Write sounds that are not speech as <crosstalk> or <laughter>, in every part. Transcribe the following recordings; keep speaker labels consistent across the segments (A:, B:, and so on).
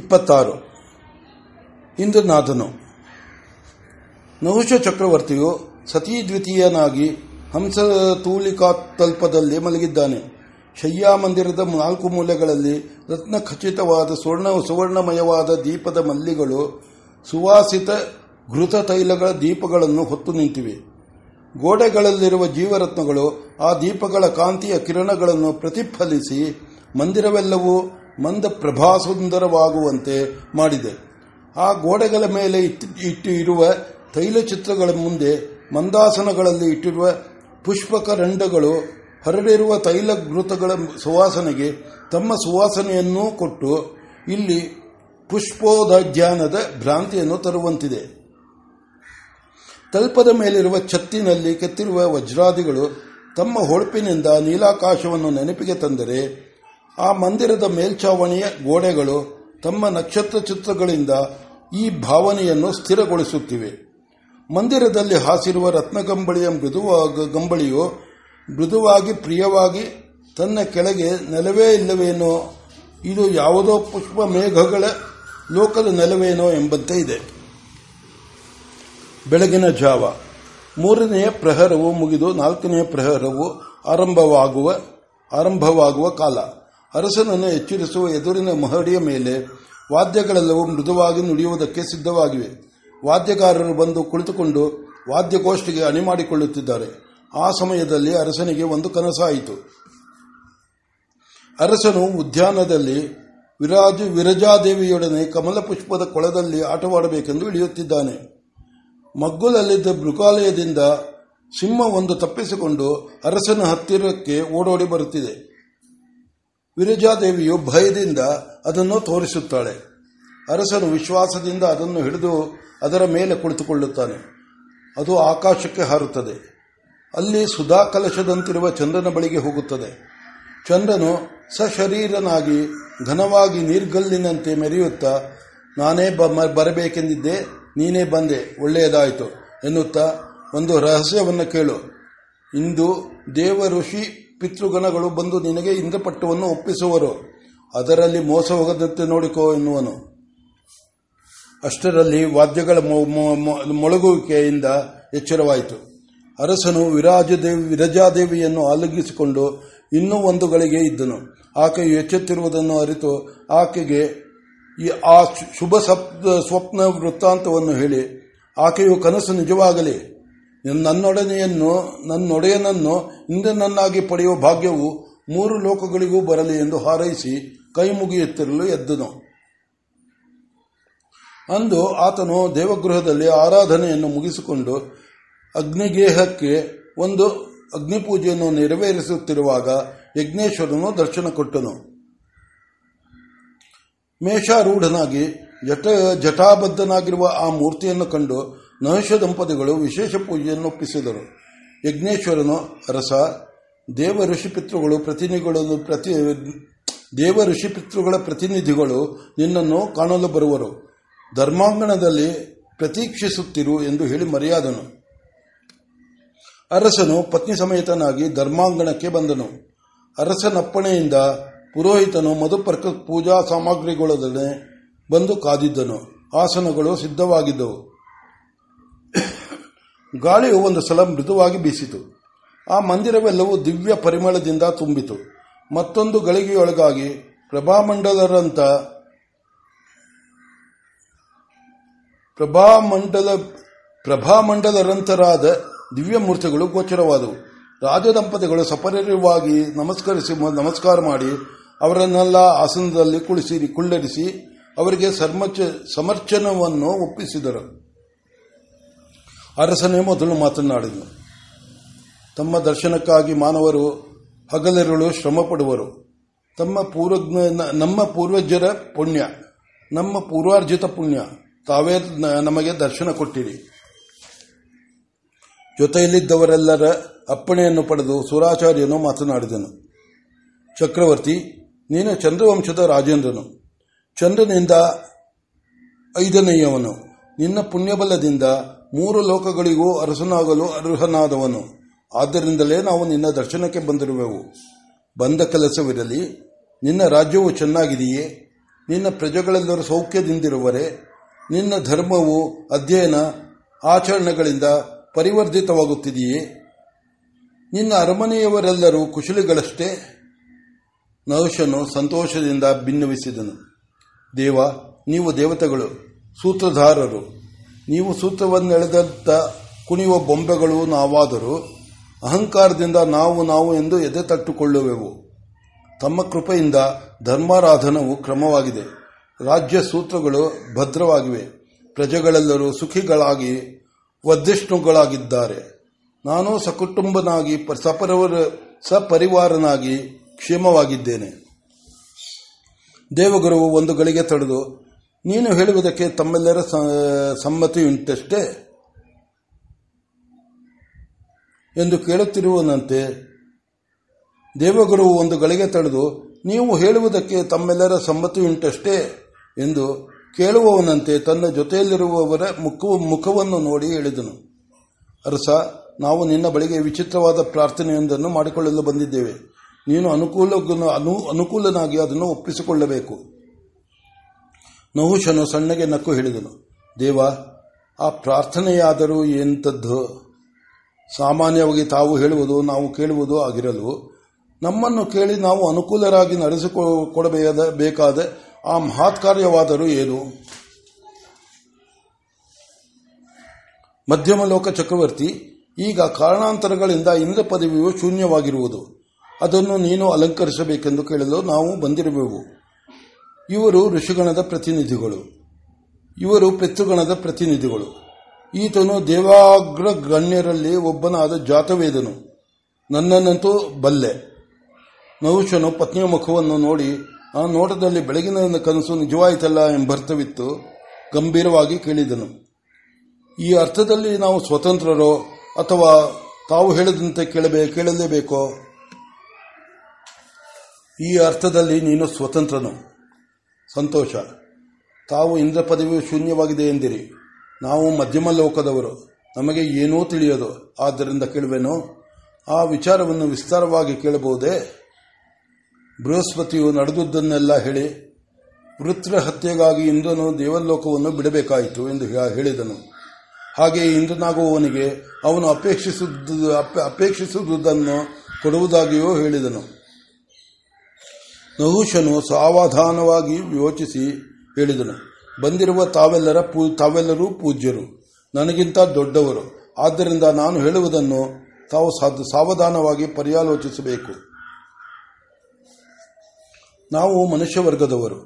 A: ಇಪ್ಪತ್ತಾರು ಇಂದ್ರನಾಥನು ನಹುಶ ಚಕ್ರವರ್ತಿಯು ಸತೀದ್ವಿತೀಯನಾಗಿ ದ್ವಿತೀಯನಾಗಿ ಹಂಸ ಮಲಗಿದ್ದಾನೆ ಶಯ್ಯಾ ಮಂದಿರದ ನಾಲ್ಕು ಮೂಲೆಗಳಲ್ಲಿ ರತ್ನ ಖಚಿತವಾದ ಸುವರ್ಣ ಸುವರ್ಣಮಯವಾದ ದೀಪದ ಮಲ್ಲಿಗಳು ಸುವಾಸಿತ ಘೃತ ತೈಲಗಳ ದೀಪಗಳನ್ನು ಹೊತ್ತು ನಿಂತಿವೆ ಗೋಡೆಗಳಲ್ಲಿರುವ ಜೀವರತ್ನಗಳು ಆ ದೀಪಗಳ ಕಾಂತಿಯ ಕಿರಣಗಳನ್ನು ಪ್ರತಿಫಲಿಸಿ ಮಂದಿರವೆಲ್ಲವೂ ಮಂದ ಸುಂದರವಾಗುವಂತೆ ಮಾಡಿದೆ ಆ ಗೋಡೆಗಳ ಮೇಲೆ ಇಟ್ಟು ಇರುವ ತೈಲ ಚಿತ್ರಗಳ ಮುಂದೆ ಮಂದಾಸನಗಳಲ್ಲಿ ಇಟ್ಟಿರುವ ಪುಷ್ಪಕರಂಡಗಳು ಹರಡಿರುವ ತೈಲ ಘೃತಗಳ ಸುವಾಸನೆಗೆ ತಮ್ಮ ಸುವಾಸನೆಯನ್ನೂ ಕೊಟ್ಟು ಇಲ್ಲಿ ಪುಷ್ಪೋದಾಜ್ಞಾನದ ಭ್ರಾಂತಿಯನ್ನು ತರುವಂತಿದೆ ತಲ್ಪದ ಮೇಲಿರುವ ಛತ್ತಿನಲ್ಲಿ ಕೆತ್ತಿರುವ ವಜ್ರಾದಿಗಳು ತಮ್ಮ ಹೊಳಪಿನಿಂದ ನೀಲಾಕಾಶವನ್ನು ನೆನಪಿಗೆ ತಂದರೆ ಆ ಮಂದಿರದ ಮೇಲ್ಛಾವಣಿಯ ಗೋಡೆಗಳು ತಮ್ಮ ನಕ್ಷತ್ರ ಚಿತ್ರಗಳಿಂದ ಈ ಭಾವನೆಯನ್ನು ಸ್ಥಿರಗೊಳಿಸುತ್ತಿವೆ ಮಂದಿರದಲ್ಲಿ ಹಾಸಿರುವ ರತ್ನಗಂಬಳಿಯ ಮೃದುವಾಗ ಗಂಬಳಿಯು ಮೃದುವಾಗಿ ಪ್ರಿಯವಾಗಿ ತನ್ನ ಕೆಳಗೆ ನೆಲವೇ ಇಲ್ಲವೇನೋ ಇದು ಯಾವುದೋ ಪುಷ್ಪ ಮೇಘಗಳ ಲೋಕದ ನೆಲವೇನೋ ಎಂಬಂತೆ ಇದೆ ಬೆಳಗಿನ ಜಾವ ಮೂರನೆಯ ಪ್ರಹರವು ಮುಗಿದು ನಾಲ್ಕನೆಯ ಪ್ರಹರವು ಆರಂಭವಾಗುವ ಆರಂಭವಾಗುವ ಕಾಲ ಅರಸನನ್ನು ಎಚ್ಚರಿಸುವ ಎದುರಿನ ಮಹಡಿಯ ಮೇಲೆ ವಾದ್ಯಗಳೆಲ್ಲವೂ ಮೃದುವಾಗಿ ನುಡಿಯುವುದಕ್ಕೆ ಸಿದ್ಧವಾಗಿವೆ ವಾದ್ಯಗಾರರು ಬಂದು ಕುಳಿತುಕೊಂಡು ವಾದ್ಯಗೋಷ್ಠಿಗೆ ಅಣಿ ಮಾಡಿಕೊಳ್ಳುತ್ತಿದ್ದಾರೆ ಆ ಸಮಯದಲ್ಲಿ ಅರಸನಿಗೆ ಒಂದು ಕನಸಾಯಿತು ಅರಸನು ಉದ್ಯಾನದಲ್ಲಿ ವಿರಾಜ ವಿರಜಾದೇವಿಯೊಡನೆ ಕಮಲ ಪುಷ್ಪದ ಕೊಳದಲ್ಲಿ ಆಟವಾಡಬೇಕೆಂದು ಇಳಿಯುತ್ತಿದ್ದಾನೆ ಮಗ್ಗುಲಲ್ಲಿದ್ದ ಮೃಗಾಲಯದಿಂದ ಸಿಂಹ ಒಂದು ತಪ್ಪಿಸಿಕೊಂಡು ಅರಸನ ಹತ್ತಿರಕ್ಕೆ ಓಡೋಡಿ ಬರುತ್ತಿದೆ ವಿರಜಾದೇವಿಯು ಭಯದಿಂದ ಅದನ್ನು ತೋರಿಸುತ್ತಾಳೆ ಅರಸನು ವಿಶ್ವಾಸದಿಂದ ಅದನ್ನು ಹಿಡಿದು ಅದರ ಮೇಲೆ ಕುಳಿತುಕೊಳ್ಳುತ್ತಾನೆ ಅದು ಆಕಾಶಕ್ಕೆ ಹಾರುತ್ತದೆ ಅಲ್ಲಿ ಸುಧಾ ಕಲಶದಂತಿರುವ ಚಂದ್ರನ ಬಳಿಗೆ ಹೋಗುತ್ತದೆ ಚಂದ್ರನು ಸಶರೀರನಾಗಿ ಘನವಾಗಿ ನೀರ್ಗಲ್ಲಿನಂತೆ ಮೆರೆಯುತ್ತಾ ನಾನೇ ಬರಬೇಕೆಂದಿದ್ದೆ ನೀನೇ ಬಂದೆ ಒಳ್ಳೆಯದಾಯಿತು ಎನ್ನುತ್ತಾ ಒಂದು ರಹಸ್ಯವನ್ನು ಕೇಳು ಇಂದು ದೇವ ಋಷಿ ಪಿತೃಗಣಗಳು ಬಂದು ನಿನಗೆ ಇಂದ್ರಪಟ್ಟವನ್ನು ಒಪ್ಪಿಸುವರು ಅದರಲ್ಲಿ ಮೋಸ ಹೋಗದಂತೆ ನೋಡಿಕೋ ಎನ್ನುವನು ಅಷ್ಟರಲ್ಲಿ ವಾದ್ಯಗಳ ಮೊಳಗುವಿಕೆಯಿಂದ ಎಚ್ಚರವಾಯಿತು ಅರಸನು ವಿರಾಜದೇವಿ ವಿರಜಾದೇವಿಯನ್ನು ಆಲಂಗಿಸಿಕೊಂಡು ಇನ್ನೂ ಒಂದು ಗಳಿಗೆ ಇದ್ದನು ಆಕೆಯು ಎಚ್ಚೆತ್ತಿರುವುದನ್ನು ಅರಿತು ಆಕೆಗೆ ಆ ಶುಭ ಸ್ವಪ್ನ ವೃತ್ತಾಂತವನ್ನು ಹೇಳಿ ಆಕೆಯು ಕನಸು ನಿಜವಾಗಲಿ ನನ್ನೊಡನೆಯನ್ನು ನನ್ನೊಡೆಯನನ್ನು ಇಂದ್ರನನ್ನಾಗಿ ನನ್ನಾಗಿ ಪಡೆಯುವ ಭಾಗ್ಯವು ಮೂರು ಲೋಕಗಳಿಗೂ ಬರಲಿ ಎಂದು ಹಾರೈಸಿ ಕೈ ಮುಗಿಯುತ್ತಿರಲು ಎದ್ದನು ಅಂದು ಆತನು ದೇವಗೃಹದಲ್ಲಿ ಆರಾಧನೆಯನ್ನು ಮುಗಿಸಿಕೊಂಡು ಅಗ್ನಿಗೇಹಕ್ಕೆ ಒಂದು ಅಗ್ನಿಪೂಜೆಯನ್ನು ನೆರವೇರಿಸುತ್ತಿರುವಾಗ ಯಜ್ಞೇಶ್ವರನು ದರ್ಶನ ಕೊಟ್ಟನು ಮೇಷಾರೂಢನಾಗಿ ಜಟ ಜಟಾಬದ್ಧನಾಗಿರುವ ಆ ಮೂರ್ತಿಯನ್ನು ಕಂಡು ನಹುಷ ದಂಪತಿಗಳು ವಿಶೇಷ ಪೂಜೆಯನ್ನು ಒಪ್ಪಿಸಿದರು ಯಜ್ಞೇಶ್ವರನು ಅರಸ ದೇವ ಪಿತೃಗಳು ಪ್ರತಿನಿಧಿಗಳು ಪ್ರತಿ ದೇವ ಪ್ರತಿನಿಧಿಗಳು ನಿನ್ನನ್ನು ಕಾಣಲು ಬರುವರು ಧರ್ಮಾಂಗಣದಲ್ಲಿ ಪ್ರತೀಕ್ಷಿಸುತ್ತಿರು ಎಂದು ಹೇಳಿ ಮರ್ಯಾದನು ಅರಸನು ಪತ್ನಿ ಸಮೇತನಾಗಿ ಧರ್ಮಾಂಗಣಕ್ಕೆ ಬಂದನು ಅರಸನಪ್ಪಣೆಯಿಂದ ಪುರೋಹಿತನು ಮಧುಪರ್ಕ ಪೂಜಾ ಸಾಮಗ್ರಿಗಳೊಡನೆ ಬಂದು ಕಾದಿದ್ದನು ಆಸನಗಳು ಸಿದ್ಧವಾಗಿದ್ದವು ಗಾಳಿಯು ಒಂದು ಸಲ ಮೃದುವಾಗಿ ಬೀಸಿತು ಆ ಮಂದಿರವೆಲ್ಲವೂ ದಿವ್ಯ ಪರಿಮಳದಿಂದ ತುಂಬಿತು ಮತ್ತೊಂದು ಗಳಿಗೆಯೊಳಗಾಗಿ ಪ್ರಭಾಮಂಡಲರಂಥ ಪ್ರಭಾಮಂಡಲ ಪ್ರಭಾಮಂಡಲರಂತರಾದ ಮೂರ್ತಿಗಳು ಗೋಚರವಾದವು ರಾಜದಂಪತಿಗಳು ಸಪರ್ಯವಾಗಿ ನಮಸ್ಕರಿಸಿ ನಮಸ್ಕಾರ ಮಾಡಿ ಅವರನ್ನೆಲ್ಲ ಆಸನದಲ್ಲಿ ಕುಳಿಸಿ ಕುಳ್ಳರಿಸಿ ಅವರಿಗೆ ಸಮರ್ಚನವನ್ನು ಒಪ್ಪಿಸಿದರು ಅರಸನೇ ಮೊದಲು ಮಾತನಾಡಿದನು ತಮ್ಮ ದರ್ಶನಕ್ಕಾಗಿ ಮಾನವರು ಹಗಲಿರುಳು ಶ್ರಮ ಪಡುವರು ತಮ್ಮ ಪೂರ್ವಜ್ಞ ನಮ್ಮ ಪೂರ್ವಜರ ಪುಣ್ಯ ನಮ್ಮ ಪೂರ್ವಾರ್ಜಿತ ಪುಣ್ಯ ತಾವೇ ನಮಗೆ ದರ್ಶನ ಕೊಟ್ಟಿರಿ ಜೊತೆಯಲ್ಲಿದ್ದವರೆಲ್ಲರ ಅಪ್ಪಣೆಯನ್ನು ಪಡೆದು ಸುರಾಚಾರ್ಯನು ಮಾತನಾಡಿದನು ಚಕ್ರವರ್ತಿ ನೀನು ಚಂದ್ರವಂಶದ ರಾಜೇಂದ್ರನು ಚಂದ್ರನಿಂದ ಐದನೆಯವನು ನಿನ್ನ ಪುಣ್ಯಬಲದಿಂದ ಮೂರು ಲೋಕಗಳಿಗೂ ಅರಸನಾಗಲು ಅರ್ಹನಾದವನು ಆದ್ದರಿಂದಲೇ ನಾವು ನಿನ್ನ ದರ್ಶನಕ್ಕೆ ಬಂದಿರುವೆವು ಬಂದ ಕೆಲಸವಿರಲಿ ನಿನ್ನ ರಾಜ್ಯವು ಚೆನ್ನಾಗಿದೆಯೇ ನಿನ್ನ ಪ್ರಜೆಗಳೆಲ್ಲರೂ ಸೌಖ್ಯದಿಂದಿರುವರೆ ನಿನ್ನ ಧರ್ಮವು ಅಧ್ಯಯನ ಆಚರಣೆಗಳಿಂದ ಪರಿವರ್ಧಿತವಾಗುತ್ತಿದೆಯೇ ನಿನ್ನ ಅರಮನೆಯವರೆಲ್ಲರೂ ಕುಶಲಿಗಳಷ್ಟೇ ನಹುಶನು ಸಂತೋಷದಿಂದ ಭಿನ್ನವಿಸಿದನು ದೇವ ನೀವು ದೇವತೆಗಳು ಸೂತ್ರಧಾರರು ನೀವು ಸೂತ್ರವನ್ನೆಳೆದಂತ ಕುಣಿಯುವ ಬೊಂಬೆಗಳು ನಾವಾದರೂ ಅಹಂಕಾರದಿಂದ ನಾವು ನಾವು ಎಂದು ಎದೆ ತಟ್ಟುಕೊಳ್ಳುವೆವು ತಮ್ಮ ಕೃಪೆಯಿಂದ ಧರ್ಮಾರಾಧನವು ಕ್ರಮವಾಗಿದೆ ರಾಜ್ಯ ಸೂತ್ರಗಳು ಭದ್ರವಾಗಿವೆ ಪ್ರಜೆಗಳೆಲ್ಲರೂ ಸುಖಿಗಳಾಗಿ ವದಿಷ್ಣುಗಳಾಗಿದ್ದಾರೆ ನಾನು ಸಕುಟುಂಬನಾಗಿ ಸಪರವರ ಸಪರಿವಾರನಾಗಿ ಕ್ಷೇಮವಾಗಿದ್ದೇನೆ ದೇವಗುರುವು ಒಂದು ಗಳಿಗೆ ತಡೆದು ನೀನು ಹೇಳುವುದಕ್ಕೆ ತಮ್ಮೆಲ್ಲರ ಸಮ್ಮತಿಯುಂಟಷ್ಟೇ ಎಂದು ಕೇಳುತ್ತಿರುವನಂತೆ ದೇವಗುರು ಒಂದು ಗಳಿಗೆ ತಡೆದು ನೀವು ಹೇಳುವುದಕ್ಕೆ ತಮ್ಮೆಲ್ಲರ ಸಮ್ಮತಿಯುಂಟಷ್ಟೇ ಎಂದು ಕೇಳುವವನಂತೆ ತನ್ನ ಜೊತೆಯಲ್ಲಿರುವವರ ಮುಖವನ್ನು ನೋಡಿ ಹೇಳಿದನು ಅರಸ ನಾವು ನಿನ್ನ ಬಳಿಗೆ ವಿಚಿತ್ರವಾದ ಪ್ರಾರ್ಥನೆಯೊಂದನ್ನು ಮಾಡಿಕೊಳ್ಳಲು ಬಂದಿದ್ದೇವೆ ನೀನು ಅನುಕೂಲ ಅನುಕೂಲನಾಗಿ ಅದನ್ನು ಒಪ್ಪಿಸಿಕೊಳ್ಳಬೇಕು ನಹುಶನು ಸಣ್ಣಗೆ ನಕ್ಕು ಹೇಳಿದನು ದೇವ ಆ ಪ್ರಾರ್ಥನೆಯಾದರೂ ಎಂಥದ್ದು ಸಾಮಾನ್ಯವಾಗಿ ತಾವು ಹೇಳುವುದು ನಾವು ಕೇಳುವುದು ಆಗಿರಲು ನಮ್ಮನ್ನು ಕೇಳಿ ನಾವು ಅನುಕೂಲರಾಗಿ ನಡೆಸಿಕೊಡಬೇಕಾದ ಬೇಕಾದ ಆ ಮಹಾತ್ಕಾರ್ಯವಾದರೂ ಏನು ಮಧ್ಯಮ ಲೋಕ ಚಕ್ರವರ್ತಿ ಈಗ ಕಾರಣಾಂತರಗಳಿಂದ ಇಂದ್ರ ಪದವಿಯು ಶೂನ್ಯವಾಗಿರುವುದು ಅದನ್ನು ನೀನು ಅಲಂಕರಿಸಬೇಕೆಂದು ಕೇಳಲು ನಾವು ಬಂದಿರುವೆವು ಇವರು ಋಷಿಗಣದ ಪ್ರತಿನಿಧಿಗಳು ಇವರು ಪಿತೃಗಣದ ಪ್ರತಿನಿಧಿಗಳು ಈತನು ದೇವಾಗ್ರ ಗಣ್ಯರಲ್ಲಿ ಒಬ್ಬನಾದ ಜಾತವೇದನು ನನ್ನನ್ನಂತೂ ಬಲ್ಲೆ ನಹುಶನು ಪತ್ನಿಯ ಮುಖವನ್ನು ನೋಡಿ ಆ ನೋಟದಲ್ಲಿ ಬೆಳಗಿನ ಕನಸು ನಿಜವಾಯಿತಲ್ಲ ಎಂಬರ್ಥವಿತ್ತು ಗಂಭೀರವಾಗಿ ಕೇಳಿದನು ಈ ಅರ್ಥದಲ್ಲಿ ನಾವು ಸ್ವತಂತ್ರರೋ ಅಥವಾ ತಾವು ಹೇಳಿದಂತೆ ಕೇಳಬೇ ಕೇಳಲೇಬೇಕೋ ಈ ಅರ್ಥದಲ್ಲಿ ನೀನು ಸ್ವತಂತ್ರನು ಸಂತೋಷ ತಾವು ಇಂದ್ರ ಪದವಿಯು ಶೂನ್ಯವಾಗಿದೆ ಎಂದಿರಿ ನಾವು ಮಧ್ಯಮ ಲೋಕದವರು ನಮಗೆ ಏನೂ ತಿಳಿಯದು ಆದ್ದರಿಂದ ಕೇಳುವೆನು ಆ ವಿಚಾರವನ್ನು ವಿಸ್ತಾರವಾಗಿ ಕೇಳಬಹುದೇ ಬೃಹಸ್ಪತಿಯು ನಡೆದುದನ್ನೆಲ್ಲ ಹೇಳಿ ವೃತ್ರ ಹತ್ಯೆಗಾಗಿ ಇಂದ್ರನು ದೇವಲೋಕವನ್ನು ಬಿಡಬೇಕಾಯಿತು ಎಂದು ಹೇಳಿದನು ಹಾಗೆಯೇ ಇಂದ್ರನಾಗುವವನಿಗೆ ಅವನು ಅಪೇಕ್ಷಿಸುವುದನ್ನು ಕೊಡುವುದಾಗಿಯೂ ಹೇಳಿದನು ನಹುಶನು ಸಾವಧಾನವಾಗಿ ಯೋಚಿಸಿ ಹೇಳಿದನು ಬಂದಿರುವ ತಾವೆಲ್ಲರ ತಾವೆಲ್ಲರೂ ಪೂಜ್ಯರು ನನಗಿಂತ ದೊಡ್ಡವರು ಆದ್ದರಿಂದ ನಾನು ಹೇಳುವುದನ್ನು ತಾವು ಸಾವಧಾನವಾಗಿ ಪರ್ಯಾಲೋಚಿಸಬೇಕು ನಾವು ಮನುಷ್ಯ ವರ್ಗದವರು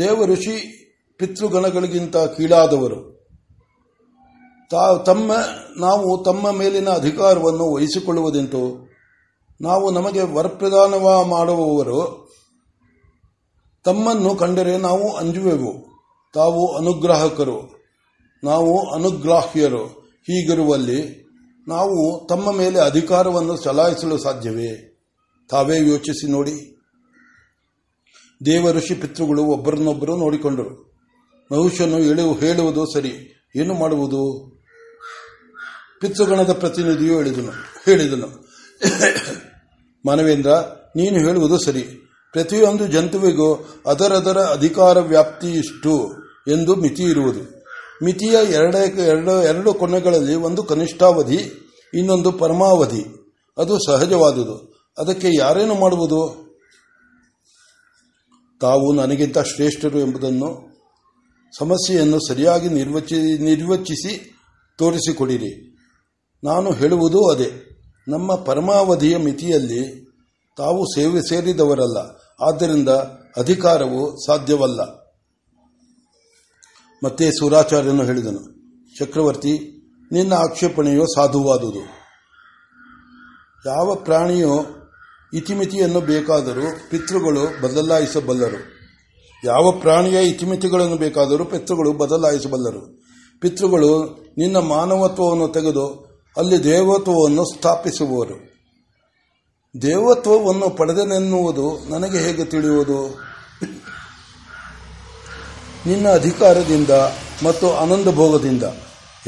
A: ದೇವ ಋಷಿ ಪಿತೃಗಣಗಳಿಗಿಂತ ಕೀಳಾದವರು ತಮ್ಮ ನಾವು ತಮ್ಮ ಮೇಲಿನ ಅಧಿಕಾರವನ್ನು ವಹಿಸಿಕೊಳ್ಳುವುದೆಂದು ನಾವು ನಮಗೆ ವರಪ್ರದಾನ ಮಾಡುವವರು ತಮ್ಮನ್ನು ಕಂಡರೆ ನಾವು ಅಂಜುವೆವು ತಾವು ಅನುಗ್ರಾಹಕರು ನಾವು ಅನುಗ್ರಾಹ್ಯರು ಹೀಗಿರುವಲ್ಲಿ ನಾವು ತಮ್ಮ ಮೇಲೆ ಅಧಿಕಾರವನ್ನು ಚಲಾಯಿಸಲು ಸಾಧ್ಯವೇ ತಾವೇ ಯೋಚಿಸಿ ನೋಡಿ ದೇವ ಋಷಿ ಪಿತೃಗಳು ಒಬ್ಬರನ್ನೊಬ್ಬರು ನೋಡಿಕೊಂಡರು ನಹುಶನು ಹೇಳುವುದು ಸರಿ ಏನು ಮಾಡುವುದು ಪಿತೃಗಣದ ಪ್ರತಿನಿಧಿಯು ಹೇಳಿದನು ಹೇಳಿದನು <coughs> ಮಾನವೇಂದ್ರ ನೀನು ಹೇಳುವುದು ಸರಿ ಪ್ರತಿಯೊಂದು ಜಂತುವಿಗೂ ಅದರದರ ಅಧಿಕಾರ ವ್ಯಾಪ್ತಿಯಿಷ್ಟು ಎಂದು ಮಿತಿ ಇರುವುದು ಮಿತಿಯ ಎರಡ ಎರಡು ಎರಡು ಕೊನೆಗಳಲ್ಲಿ ಒಂದು ಕನಿಷ್ಠಾವಧಿ ಇನ್ನೊಂದು ಪರಮಾವಧಿ ಅದು ಸಹಜವಾದುದು ಅದಕ್ಕೆ ಯಾರೇನು ಮಾಡುವುದು ತಾವು ನನಗಿಂತ ಶ್ರೇಷ್ಠರು ಎಂಬುದನ್ನು ಸಮಸ್ಯೆಯನ್ನು ಸರಿಯಾಗಿ ನಿರ್ವಚಿ ನಿರ್ವಚಿಸಿ ತೋರಿಸಿಕೊಡಿರಿ ನಾನು ಹೇಳುವುದು ಅದೇ ನಮ್ಮ ಪರಮಾವಧಿಯ ಮಿತಿಯಲ್ಲಿ ತಾವು ಸೇವೆ ಸೇರಿದವರಲ್ಲ ಆದ್ದರಿಂದ ಅಧಿಕಾರವು ಸಾಧ್ಯವಲ್ಲ ಮತ್ತೆ ಸೂರಾಚಾರ್ಯನು ಹೇಳಿದನು ಚಕ್ರವರ್ತಿ ನಿನ್ನ ಆಕ್ಷೇಪಣೆಯು ಸಾಧುವಾದುದು ಯಾವ ಪ್ರಾಣಿಯು ಇತಿಮಿತಿಯನ್ನು ಬೇಕಾದರೂ ಪಿತೃಗಳು ಬದಲಾಯಿಸಬಲ್ಲರು ಯಾವ ಪ್ರಾಣಿಯ ಇತಿಮಿತಿಗಳನ್ನು ಬೇಕಾದರೂ ಪಿತೃಗಳು ಬದಲಾಯಿಸಬಲ್ಲರು ಪಿತೃಗಳು ನಿನ್ನ ಮಾನವತ್ವವನ್ನು ತೆಗೆದು ಅಲ್ಲಿ ದೇವತ್ವವನ್ನು ಸ್ಥಾಪಿಸುವರು ದೇವತ್ವವನ್ನು ಪಡೆದನೆನ್ನುವುದು ನನಗೆ ಹೇಗೆ ತಿಳಿಯುವುದು ನಿನ್ನ ಅಧಿಕಾರದಿಂದ ಮತ್ತು ಆನಂದ ಭೋಗದಿಂದ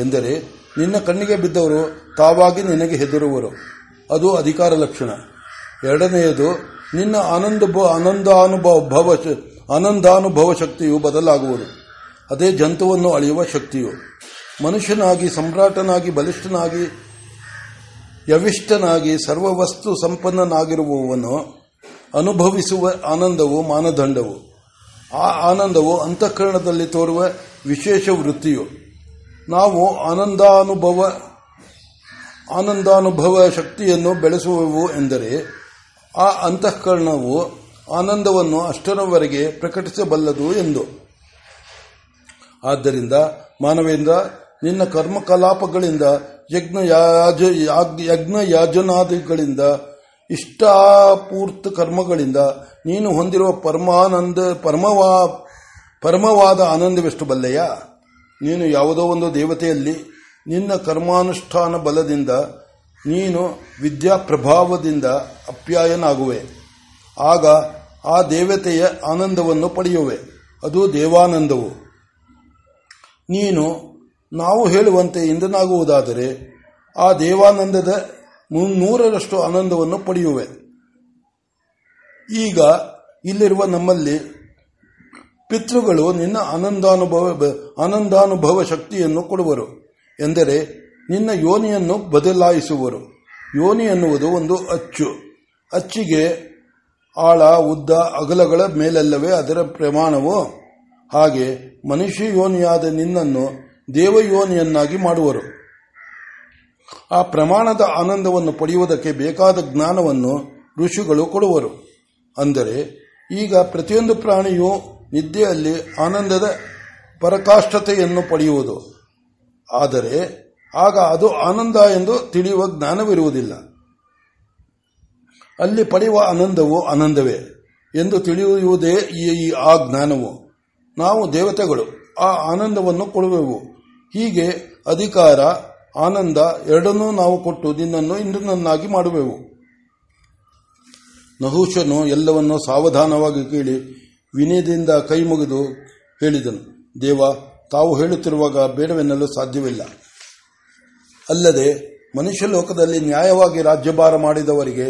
A: ಎಂದರೆ ನಿನ್ನ ಕಣ್ಣಿಗೆ ಬಿದ್ದವರು ತಾವಾಗಿ ನಿನಗೆ ಹೆದರುವರು ಅದು ಅಧಿಕಾರ ಲಕ್ಷಣ ಎರಡನೆಯದು ನಿನ್ನ ಆನಂದ ಆನಂದಾನುಭವ ಆನಂದಾನುಭವ ಶಕ್ತಿಯು ಬದಲಾಗುವುದು ಅದೇ ಜಂತುವನ್ನು ಅಳೆಯುವ ಶಕ್ತಿಯು ಮನುಷ್ಯನಾಗಿ ಸಮ್ರಾಟನಾಗಿ ಬಲಿಷ್ಠನಾಗಿ ಯವಿಷ್ಟನಾಗಿ ಸರ್ವವಸ್ತು ಸಂಪನ್ನನಾಗಿರುವವನು ಅನುಭವಿಸುವ ಆನಂದವು ಮಾನದಂಡವು ಆ ಆನಂದವು ಅಂತಃಕರಣದಲ್ಲಿ ತೋರುವ ವಿಶೇಷ ವೃತ್ತಿಯು ನಾವು ಆನಂದಾನುಭವ ಆನಂದಾನುಭವ ಶಕ್ತಿಯನ್ನು ಬೆಳೆಸುವವು ಎಂದರೆ ಆ ಅಂತಃಕರಣವು ಆನಂದವನ್ನು ಅಷ್ಟರವರೆಗೆ ಪ್ರಕಟಿಸಬಲ್ಲದು ಎಂದು ಆದ್ದರಿಂದ ಮಾನವೇಂದ್ರ ನಿನ್ನ ಕರ್ಮಕಲಾಪಗಳಿಂದ ಯಜ್ಞ ಯಾಜ ಯಜ್ಞ ಯಾಜನಾದಿಗಳಿಂದ ಇಷ್ಟಾಪೂರ್ತ ಕರ್ಮಗಳಿಂದ ನೀನು ಹೊಂದಿರುವ ಪರಮಾನಂದ ಪರಮವಾ ಪರಮವಾದ ಆನಂದವೆಷ್ಟು ಬಲ್ಲಯ್ಯ ನೀನು ಯಾವುದೋ ಒಂದು ದೇವತೆಯಲ್ಲಿ ನಿನ್ನ ಕರ್ಮಾನುಷ್ಠಾನ ಬಲದಿಂದ ನೀನು ವಿದ್ಯಾ ಪ್ರಭಾವದಿಂದ ಅಪ್ಯಾಯನಾಗುವೆ ಆಗ ಆ ದೇವತೆಯ ಆನಂದವನ್ನು ಪಡೆಯುವೆ ಅದು ದೇವಾನಂದವು ನೀನು ನಾವು ಹೇಳುವಂತೆ ಇಂಧನಾಗುವುದಾದರೆ ಆ ದೇವಾನಂದದ ಮುನ್ನೂರರಷ್ಟು ಆನಂದವನ್ನು ಪಡೆಯುವೆ ಈಗ ಇಲ್ಲಿರುವ ನಮ್ಮಲ್ಲಿ ಪಿತೃಗಳು ನಿನ್ನ ಆನಂದಾನುಭವ ಆನಂದಾನುಭವ ಶಕ್ತಿಯನ್ನು ಕೊಡುವರು ಎಂದರೆ ನಿನ್ನ ಯೋನಿಯನ್ನು ಬದಲಾಯಿಸುವರು ಯೋನಿ ಎನ್ನುವುದು ಒಂದು ಅಚ್ಚು ಅಚ್ಚಿಗೆ ಆಳ ಉದ್ದ ಅಗಲಗಳ ಮೇಲೆಲ್ಲವೇ ಅದರ ಪ್ರಮಾಣವು ಹಾಗೆ ಮನುಷ್ಯ ಯೋನಿಯಾದ ನಿನ್ನನ್ನು ದೇವಯೋನಿಯನ್ನಾಗಿ ಮಾಡುವರು ಆ ಪ್ರಮಾಣದ ಆನಂದವನ್ನು ಪಡೆಯುವುದಕ್ಕೆ ಬೇಕಾದ ಜ್ಞಾನವನ್ನು ಋಷಿಗಳು ಕೊಡುವರು ಅಂದರೆ ಈಗ ಪ್ರತಿಯೊಂದು ಪ್ರಾಣಿಯು ನಿದ್ದೆಯಲ್ಲಿ ಆನಂದದ ಪರಕಾಷ್ಠತೆಯನ್ನು ಪಡೆಯುವುದು ಆದರೆ ಆಗ ಅದು ಆನಂದ ಎಂದು ತಿಳಿಯುವ ಜ್ಞಾನವಿರುವುದಿಲ್ಲ ಅಲ್ಲಿ ಪಡೆಯುವ ಆನಂದವು ಆನಂದವೇ ಎಂದು ತಿಳಿಯುವುದೇ ಈ ಆ ಜ್ಞಾನವು ನಾವು ದೇವತೆಗಳು ಆ ಆನಂದವನ್ನು ಕೊಡುವೆವು ಹೀಗೆ ಅಧಿಕಾರ ಆನಂದ ಎರಡನ್ನೂ ನಾವು ಕೊಟ್ಟು ನಿನ್ನನ್ನು ಇಂದ್ರನನ್ನಾಗಿ ಮಾಡುವೆವು ನಹುಶನು ಎಲ್ಲವನ್ನೂ ಸಾವಧಾನವಾಗಿ ಕೇಳಿ ವಿನಯದಿಂದ ಕೈ ಮುಗಿದು ಹೇಳಿದನು ದೇವ ತಾವು ಹೇಳುತ್ತಿರುವಾಗ ಬೇಡವೆನ್ನಲು ಸಾಧ್ಯವಿಲ್ಲ ಅಲ್ಲದೆ ಮನುಷ್ಯ ಲೋಕದಲ್ಲಿ ನ್ಯಾಯವಾಗಿ ರಾಜ್ಯಭಾರ ಮಾಡಿದವರಿಗೆ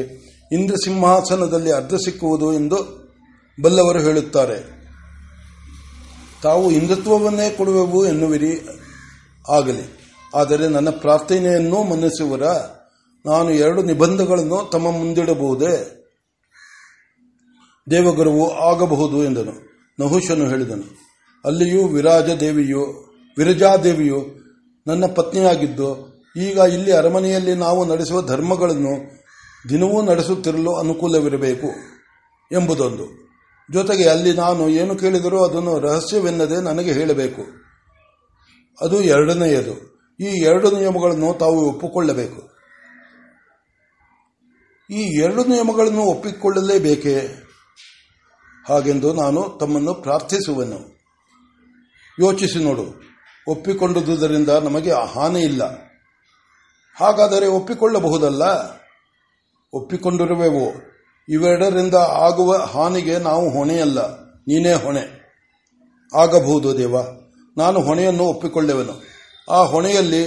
A: ಇಂದ್ರ ಸಿಂಹಾಸನದಲ್ಲಿ ಅರ್ಧ ಸಿಕ್ಕುವುದು ಎಂದು ಬಲ್ಲವರು ಹೇಳುತ್ತಾರೆ ತಾವು ಹಿಂದುತ್ವವನ್ನೇ ಕೊಡುವೆವು ಎನ್ನುವಿರಿ ಆಗಲಿ ಆದರೆ ನನ್ನ ಪ್ರಾರ್ಥನೆಯನ್ನು ಮನ್ನಿಸುವರ ನಾನು ಎರಡು ನಿಬಂಧಗಳನ್ನು ತಮ್ಮ ಮುಂದಿಡಬಹುದೇ ದೇವಗುರುವು ಆಗಬಹುದು ಎಂದನು ನಹುಶನು ಹೇಳಿದನು ಅಲ್ಲಿಯೂ ವಿರಾಜ ದೇವಿಯು ವಿರಜಾದೇವಿಯು ನನ್ನ ಪತ್ನಿಯಾಗಿದ್ದು ಈಗ ಇಲ್ಲಿ ಅರಮನೆಯಲ್ಲಿ ನಾವು ನಡೆಸುವ ಧರ್ಮಗಳನ್ನು ದಿನವೂ ನಡೆಸುತ್ತಿರಲು ಅನುಕೂಲವಿರಬೇಕು ಎಂಬುದೊಂದು ಜೊತೆಗೆ ಅಲ್ಲಿ ನಾನು ಏನು ಕೇಳಿದರೂ ಅದನ್ನು ರಹಸ್ಯವೆನ್ನದೇ ನನಗೆ ಹೇಳಬೇಕು ಅದು ಎರಡನೆಯದು ಈ ಎರಡು ನಿಯಮಗಳನ್ನು ತಾವು ಒಪ್ಪಿಕೊಳ್ಳಬೇಕು ಈ ಎರಡು ನಿಯಮಗಳನ್ನು ಒಪ್ಪಿಕೊಳ್ಳಲೇಬೇಕೇ ಹಾಗೆಂದು ನಾನು ತಮ್ಮನ್ನು ಪ್ರಾರ್ಥಿಸುವೆನು ಯೋಚಿಸಿ ನೋಡು ಒಪ್ಪಿಕೊಂಡುದರಿಂದ ನಮಗೆ ಹಾನಿ ಇಲ್ಲ ಹಾಗಾದರೆ ಒಪ್ಪಿಕೊಳ್ಳಬಹುದಲ್ಲ ಒಪ್ಪಿಕೊಂಡಿರುವೆವು ಇವೆರಡರಿಂದ ಆಗುವ ಹಾನಿಗೆ ನಾವು ಹೊಣೆಯಲ್ಲ ನೀನೇ ಹೊಣೆ ಆಗಬಹುದು ದೇವ ನಾನು ಹೊಣೆಯನ್ನು ಒಪ್ಪಿಕೊಳ್ಳೆವನು ಆ ಹೊಣೆಯಲ್ಲಿ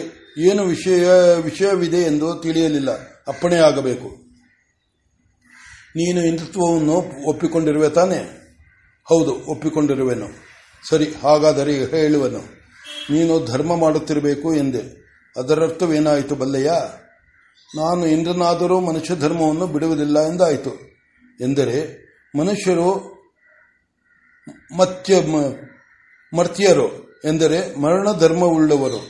A: ಏನು ವಿಷಯ ವಿಷಯವಿದೆ ಎಂದು ತಿಳಿಯಲಿಲ್ಲ ಅಪ್ಪಣೆ ಆಗಬೇಕು ನೀನು ಹಿಂದುತ್ವವನ್ನು ಒಪ್ಪಿಕೊಂಡಿರುವೆ ತಾನೆ ಹೌದು ಒಪ್ಪಿಕೊಂಡಿರುವೆನು ಸರಿ ಹಾಗಾದರೆ ಹೇಳುವನು ನೀನು ಧರ್ಮ ಮಾಡುತ್ತಿರಬೇಕು ಎಂದೆ ಅದರರ್ಥವೇನಾಯಿತು ಬಲ್ಲಯ್ಯ ನಾನು ಇಂದ್ರನಾದರೂ ಮನುಷ್ಯ ಧರ್ಮವನ್ನು ಬಿಡುವುದಿಲ್ಲ ಎಂದಾಯಿತು ಎಂದರೆ ಮನುಷ್ಯರು ಮತ್ಯ ಮರ್ತ್ಯರು ಎಂದರೆ ಮರಣ ಧರ್ಮವುಳ್ಳವರು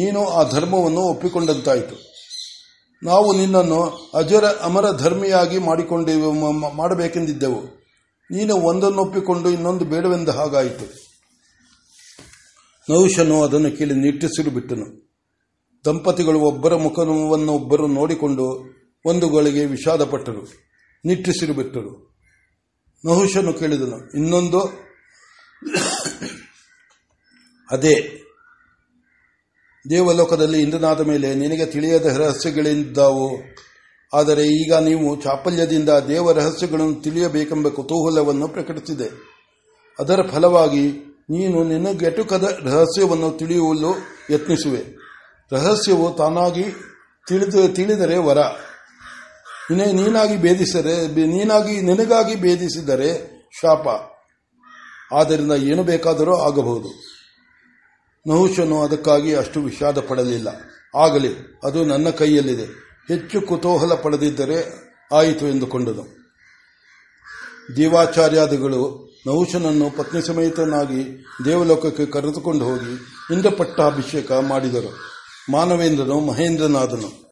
A: ನೀನು ಆ ಧರ್ಮವನ್ನು ಒಪ್ಪಿಕೊಂಡಂತಾಯಿತು ನಾವು ನಿನ್ನನ್ನು ಅಜರ ಅಮರ ಧರ್ಮಿಯಾಗಿ ಮಾಡಿಕೊಂಡೇವು ಮಾಡಬೇಕೆಂದಿದ್ದೆವು ನೀನು ಒಂದನ್ನು ಒಪ್ಪಿಕೊಂಡು ಇನ್ನೊಂದು ಬೇಡವೆಂದ ಹಾಗಾಯಿತು ನಹುಶನು ಅದನ್ನು ಕೇಳಿ ನಿಟ್ಟಿಸಿರು ಬಿಟ್ಟನು ದಂಪತಿಗಳು ಒಬ್ಬರ ಮುಖವನ್ನು ಒಬ್ಬರು ನೋಡಿಕೊಂಡು ಒಂದುಗಳಿಗೆ ಗಳಿಗೆ ವಿಷಾದಪಟ್ಟರು ನಿಟ್ಟಿಸಿರು ಬಿಟ್ಟರು ನಹುಶನು ಕೇಳಿದನು ಇನ್ನೊಂದು ಅದೇ ದೇವಲೋಕದಲ್ಲಿ ಇಂದ್ರನಾದ ಮೇಲೆ ನಿನಗೆ ತಿಳಿಯದ ರಹಸ್ಯಗಳಿದ್ದಾವು ಆದರೆ ಈಗ ನೀವು ಚಾಪಲ್ಯದಿಂದ ದೇವ ರಹಸ್ಯಗಳನ್ನು ತಿಳಿಯಬೇಕೆಂಬ ಕುತೂಹಲವನ್ನು ಪ್ರಕಟಿಸಿದೆ ಅದರ ಫಲವಾಗಿ ನೀನು ನಿನಗೆಟುಕದ ರಹಸ್ಯವನ್ನು ತಿಳಿಯಲು ಯತ್ನಿಸುವೆ ರಹಸ್ಯವು ತಾನಾಗಿ ತಿಳಿದರೆ ವರ ವಿನೇ ನೀನಾಗಿ ಭೇದಿಸರೆ ನೀನಾಗಿ ನಿನಗಾಗಿ ಭೇದಿಸಿದರೆ ಶಾಪ ಆದ್ದರಿಂದ ಏನು ಬೇಕಾದರೂ ಆಗಬಹುದು ನಹುಶನು ಅದಕ್ಕಾಗಿ ಅಷ್ಟು ವಿಷಾದ ಪಡಲಿಲ್ಲ ಆಗಲಿ ಅದು ನನ್ನ ಕೈಯಲ್ಲಿದೆ ಹೆಚ್ಚು ಕುತೂಹಲ ಪಡೆದಿದ್ದರೆ ಆಯಿತು ಎಂದುಕೊಂಡನು ದೇವಾಚಾರ್ಯಾದಿಗಳು ನಹುಶನನ್ನು ಪತ್ನಿ ಸಮೇತನಾಗಿ ದೇವಲೋಕಕ್ಕೆ ಕರೆದುಕೊಂಡು ಹೋಗಿ ಅಭಿಷೇಕ ಮಾಡಿದರು ಮಾನವೇಂದ್ರನು ಮಹೇಂದ್ರನಾದನು